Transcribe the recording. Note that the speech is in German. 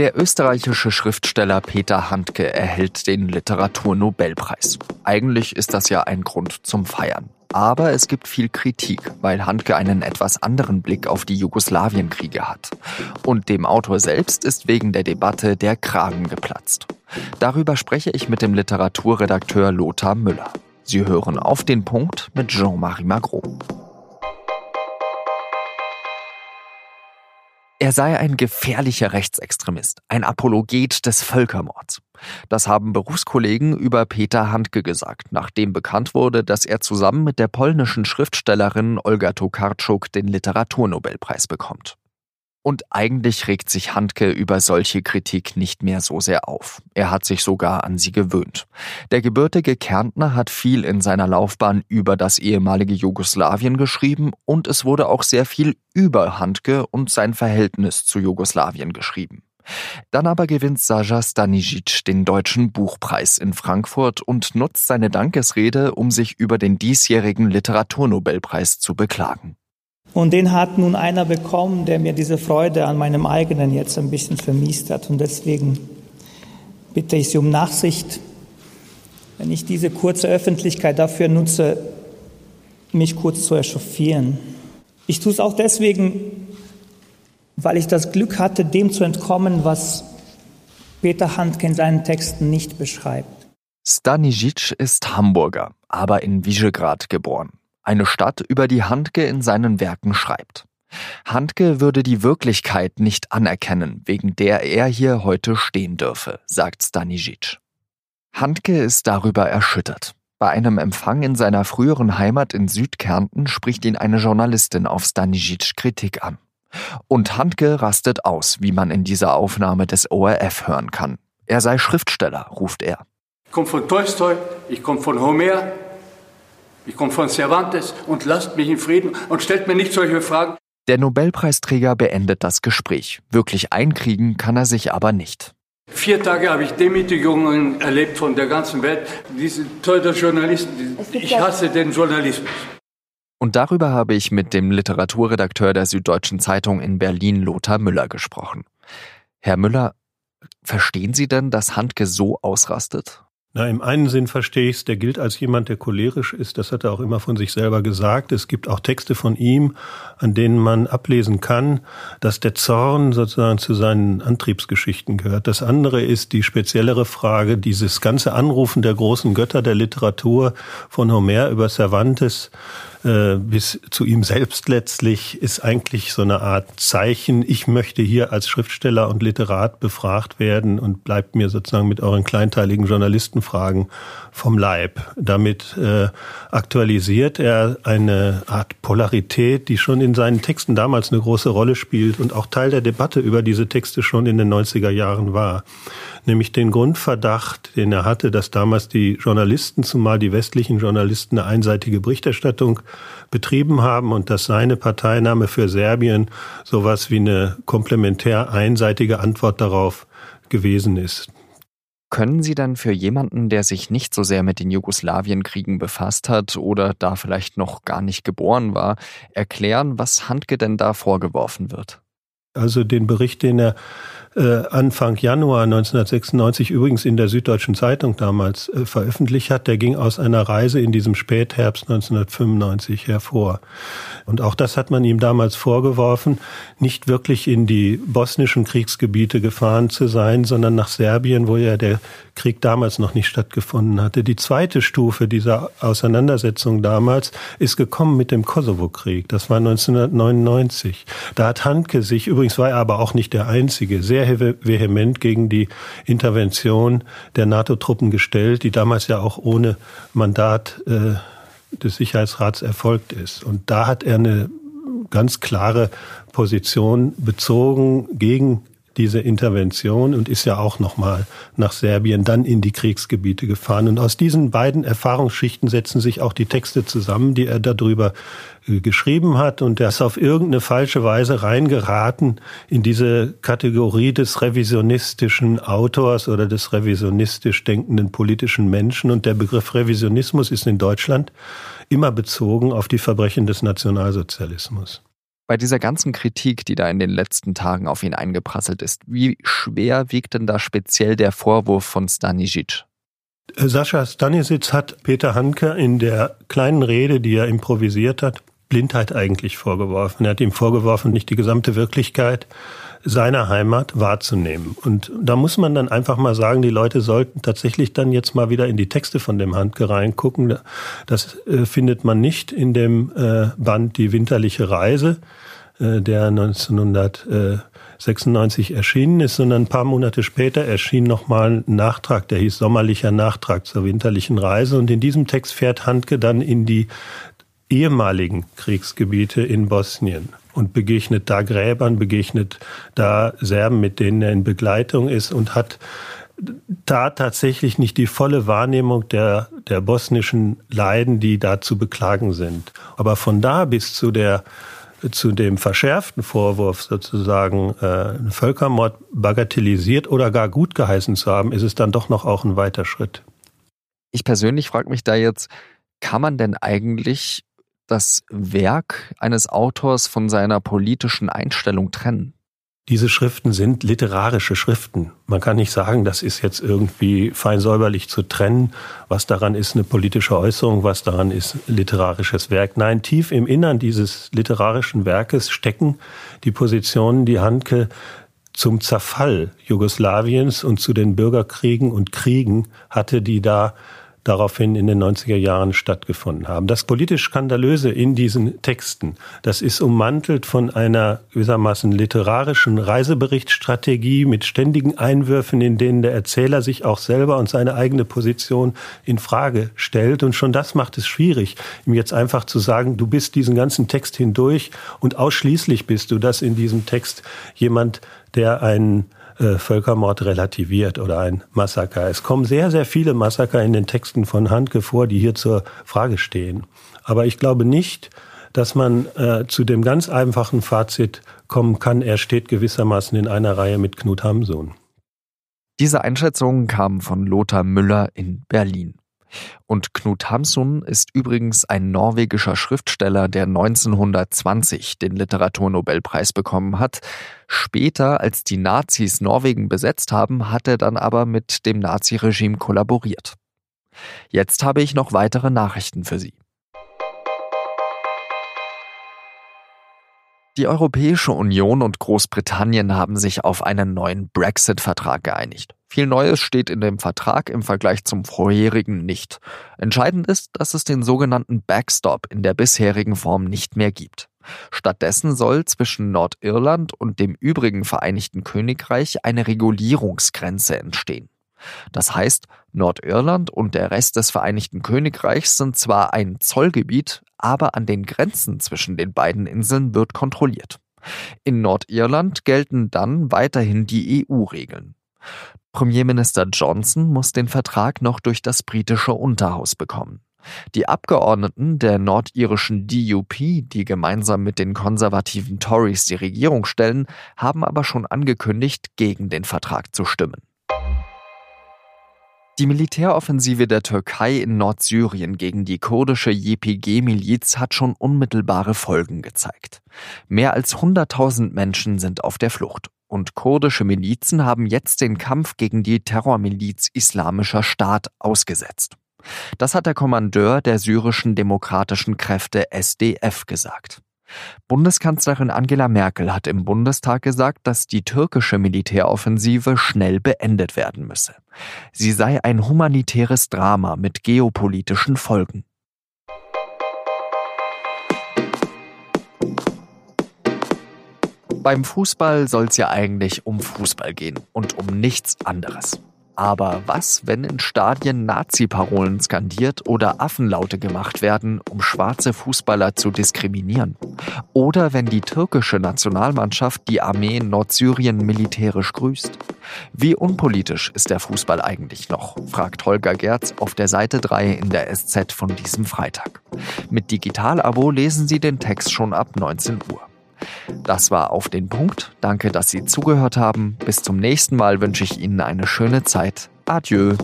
Der österreichische Schriftsteller Peter Handke erhält den Literaturnobelpreis. Eigentlich ist das ja ein Grund zum Feiern. Aber es gibt viel Kritik, weil Handke einen etwas anderen Blick auf die Jugoslawienkriege hat. Und dem Autor selbst ist wegen der Debatte der Kragen geplatzt. Darüber spreche ich mit dem Literaturredakteur Lothar Müller. Sie hören auf den Punkt mit Jean-Marie Magro. Er sei ein gefährlicher Rechtsextremist, ein Apologet des Völkermords. Das haben Berufskollegen über Peter Handke gesagt, nachdem bekannt wurde, dass er zusammen mit der polnischen Schriftstellerin Olga Tokarczuk den Literaturnobelpreis bekommt. Und eigentlich regt sich Handke über solche Kritik nicht mehr so sehr auf. Er hat sich sogar an sie gewöhnt. Der gebürtige Kärntner hat viel in seiner Laufbahn über das ehemalige Jugoslawien geschrieben und es wurde auch sehr viel über Handke und sein Verhältnis zu Jugoslawien geschrieben. Dann aber gewinnt Saja Stanisic den Deutschen Buchpreis in Frankfurt und nutzt seine Dankesrede, um sich über den diesjährigen Literaturnobelpreis zu beklagen. Und den hat nun einer bekommen, der mir diese Freude an meinem eigenen jetzt ein bisschen vermiest hat. Und deswegen bitte ich Sie um Nachsicht, wenn ich diese kurze Öffentlichkeit dafür nutze, mich kurz zu echauffieren. Ich tue es auch deswegen, weil ich das Glück hatte, dem zu entkommen, was Peter Handke in seinen Texten nicht beschreibt. Stanisic ist Hamburger, aber in Visegrad geboren eine Stadt, über die Handke in seinen Werken schreibt. Handke würde die Wirklichkeit nicht anerkennen, wegen der er hier heute stehen dürfe, sagt Stanisic. Handke ist darüber erschüttert. Bei einem Empfang in seiner früheren Heimat in Südkärnten spricht ihn eine Journalistin auf Stanisic Kritik an. Und Handke rastet aus, wie man in dieser Aufnahme des ORF hören kann. Er sei Schriftsteller, ruft er. Ich komme von Tolstoi, ich komme von Homer, ich komme von Cervantes und lasst mich in Frieden und stellt mir nicht solche Fragen. Der Nobelpreisträger beendet das Gespräch. Wirklich einkriegen kann er sich aber nicht. Vier Tage habe ich Demütigungen erlebt von der ganzen Welt. Diese tolle Journalisten, ich hasse den Journalismus. Und darüber habe ich mit dem Literaturredakteur der Süddeutschen Zeitung in Berlin, Lothar Müller, gesprochen. Herr Müller, verstehen Sie denn, dass Handke so ausrastet? Na, im einen Sinn verstehe ich es, der gilt als jemand, der cholerisch ist. Das hat er auch immer von sich selber gesagt. Es gibt auch Texte von ihm, an denen man ablesen kann, dass der Zorn sozusagen zu seinen Antriebsgeschichten gehört. Das andere ist die speziellere Frage, dieses ganze Anrufen der großen Götter der Literatur von Homer über Cervantes äh, bis zu ihm selbst letztlich ist eigentlich so eine Art Zeichen, ich möchte hier als Schriftsteller und Literat befragt werden und bleibt mir sozusagen mit euren kleinteiligen Journalistenfragen vom Leib. Damit äh, aktualisiert er eine Art Polarität, die schon in seinen Texten damals eine große Rolle spielt und auch Teil der Debatte über diese Texte schon in den 90er Jahren war nämlich den Grundverdacht, den er hatte, dass damals die Journalisten, zumal die westlichen Journalisten, eine einseitige Berichterstattung betrieben haben und dass seine Parteinahme für Serbien sowas wie eine komplementär einseitige Antwort darauf gewesen ist. Können Sie dann für jemanden, der sich nicht so sehr mit den Jugoslawienkriegen befasst hat oder da vielleicht noch gar nicht geboren war, erklären, was Handke denn da vorgeworfen wird? Also den Bericht, den er äh, Anfang Januar 1996 übrigens in der Süddeutschen Zeitung damals äh, veröffentlicht hat, der ging aus einer Reise in diesem Spätherbst 1995 hervor. Und auch das hat man ihm damals vorgeworfen, nicht wirklich in die bosnischen Kriegsgebiete gefahren zu sein, sondern nach Serbien, wo ja der Krieg damals noch nicht stattgefunden hatte. Die zweite Stufe dieser Auseinandersetzung damals ist gekommen mit dem Kosovo-Krieg. Das war 1999. Da hat Handke sich, übrigens war er aber auch nicht der Einzige, sehr vehement gegen die Intervention der NATO-Truppen gestellt, die damals ja auch ohne Mandat äh, des Sicherheitsrats erfolgt ist. Und da hat er eine ganz klare Position bezogen gegen diese Intervention und ist ja auch nochmal nach Serbien, dann in die Kriegsgebiete gefahren. Und aus diesen beiden Erfahrungsschichten setzen sich auch die Texte zusammen, die er darüber äh, geschrieben hat. Und er ist auf irgendeine falsche Weise reingeraten in diese Kategorie des revisionistischen Autors oder des revisionistisch denkenden politischen Menschen. Und der Begriff Revisionismus ist in Deutschland immer bezogen auf die Verbrechen des Nationalsozialismus. Bei dieser ganzen Kritik, die da in den letzten Tagen auf ihn eingeprasselt ist, wie schwer wiegt denn da speziell der Vorwurf von Stanisic? Sascha Stanisic hat Peter Hanke in der kleinen Rede, die er improvisiert hat, Blindheit eigentlich vorgeworfen. Er hat ihm vorgeworfen, nicht die gesamte Wirklichkeit seiner Heimat wahrzunehmen. Und da muss man dann einfach mal sagen, die Leute sollten tatsächlich dann jetzt mal wieder in die Texte von dem Handke reingucken. Das äh, findet man nicht in dem äh, Band Die winterliche Reise, äh, der 1996 erschienen ist, sondern ein paar Monate später erschien nochmal ein Nachtrag, der hieß Sommerlicher Nachtrag zur winterlichen Reise. Und in diesem Text fährt Handke dann in die ehemaligen Kriegsgebiete in Bosnien und begegnet da Gräbern, begegnet da Serben, mit denen er in Begleitung ist und hat da tatsächlich nicht die volle Wahrnehmung der, der bosnischen Leiden, die da zu beklagen sind. Aber von da bis zu der zu dem verschärften Vorwurf sozusagen äh, einen Völkermord bagatellisiert oder gar gut geheißen zu haben, ist es dann doch noch auch ein weiter Schritt. Ich persönlich frage mich da jetzt, kann man denn eigentlich das Werk eines Autors von seiner politischen Einstellung trennen? Diese Schriften sind literarische Schriften. Man kann nicht sagen, das ist jetzt irgendwie fein säuberlich zu trennen. Was daran ist eine politische Äußerung, was daran ist literarisches Werk. Nein, tief im Innern dieses literarischen Werkes stecken die Positionen, die Handke zum Zerfall Jugoslawiens und zu den Bürgerkriegen und Kriegen hatte, die da daraufhin in den 90er Jahren stattgefunden haben. Das politisch Skandalöse in diesen Texten, das ist ummantelt von einer gewissermaßen literarischen Reiseberichtstrategie mit ständigen Einwürfen, in denen der Erzähler sich auch selber und seine eigene Position in Frage stellt. Und schon das macht es schwierig, ihm jetzt einfach zu sagen, du bist diesen ganzen Text hindurch und ausschließlich bist du das in diesem Text jemand, der einen äh, Völkermord relativiert oder ein Massaker. Es kommen sehr, sehr viele Massaker in den Texten von Handke vor, die hier zur Frage stehen. Aber ich glaube nicht, dass man äh, zu dem ganz einfachen Fazit kommen kann, er steht gewissermaßen in einer Reihe mit Knut Hamsun. Diese Einschätzung kam von Lothar Müller in Berlin. Und Knut Hamsun ist übrigens ein norwegischer Schriftsteller, der 1920 den Literaturnobelpreis bekommen hat. Später, als die Nazis Norwegen besetzt haben, hat er dann aber mit dem Naziregime kollaboriert. Jetzt habe ich noch weitere Nachrichten für Sie. Die Europäische Union und Großbritannien haben sich auf einen neuen Brexit-Vertrag geeinigt. Viel Neues steht in dem Vertrag im Vergleich zum vorherigen nicht. Entscheidend ist, dass es den sogenannten Backstop in der bisherigen Form nicht mehr gibt. Stattdessen soll zwischen Nordirland und dem übrigen Vereinigten Königreich eine Regulierungsgrenze entstehen. Das heißt, Nordirland und der Rest des Vereinigten Königreichs sind zwar ein Zollgebiet, aber an den Grenzen zwischen den beiden Inseln wird kontrolliert. In Nordirland gelten dann weiterhin die EU-Regeln. Premierminister Johnson muss den Vertrag noch durch das britische Unterhaus bekommen. Die Abgeordneten der nordirischen DUP, die gemeinsam mit den konservativen Tories die Regierung stellen, haben aber schon angekündigt, gegen den Vertrag zu stimmen. Die Militäroffensive der Türkei in Nordsyrien gegen die kurdische YPG-Miliz hat schon unmittelbare Folgen gezeigt. Mehr als 100.000 Menschen sind auf der Flucht und kurdische Milizen haben jetzt den Kampf gegen die Terrormiliz Islamischer Staat ausgesetzt. Das hat der Kommandeur der syrischen demokratischen Kräfte SDF gesagt. Bundeskanzlerin Angela Merkel hat im Bundestag gesagt, dass die türkische Militäroffensive schnell beendet werden müsse. Sie sei ein humanitäres Drama mit geopolitischen Folgen. Beim Fußball soll es ja eigentlich um Fußball gehen und um nichts anderes. Aber was, wenn in Stadien Nazi-Parolen skandiert oder Affenlaute gemacht werden, um schwarze Fußballer zu diskriminieren? Oder wenn die türkische Nationalmannschaft die Armee in Nordsyrien militärisch grüßt? Wie unpolitisch ist der Fußball eigentlich noch? fragt Holger Gerz auf der Seite 3 in der SZ von diesem Freitag. Mit Digital-Abo lesen Sie den Text schon ab 19 Uhr. Das war auf den Punkt. Danke, dass Sie zugehört haben. Bis zum nächsten Mal wünsche ich Ihnen eine schöne Zeit. Adieu.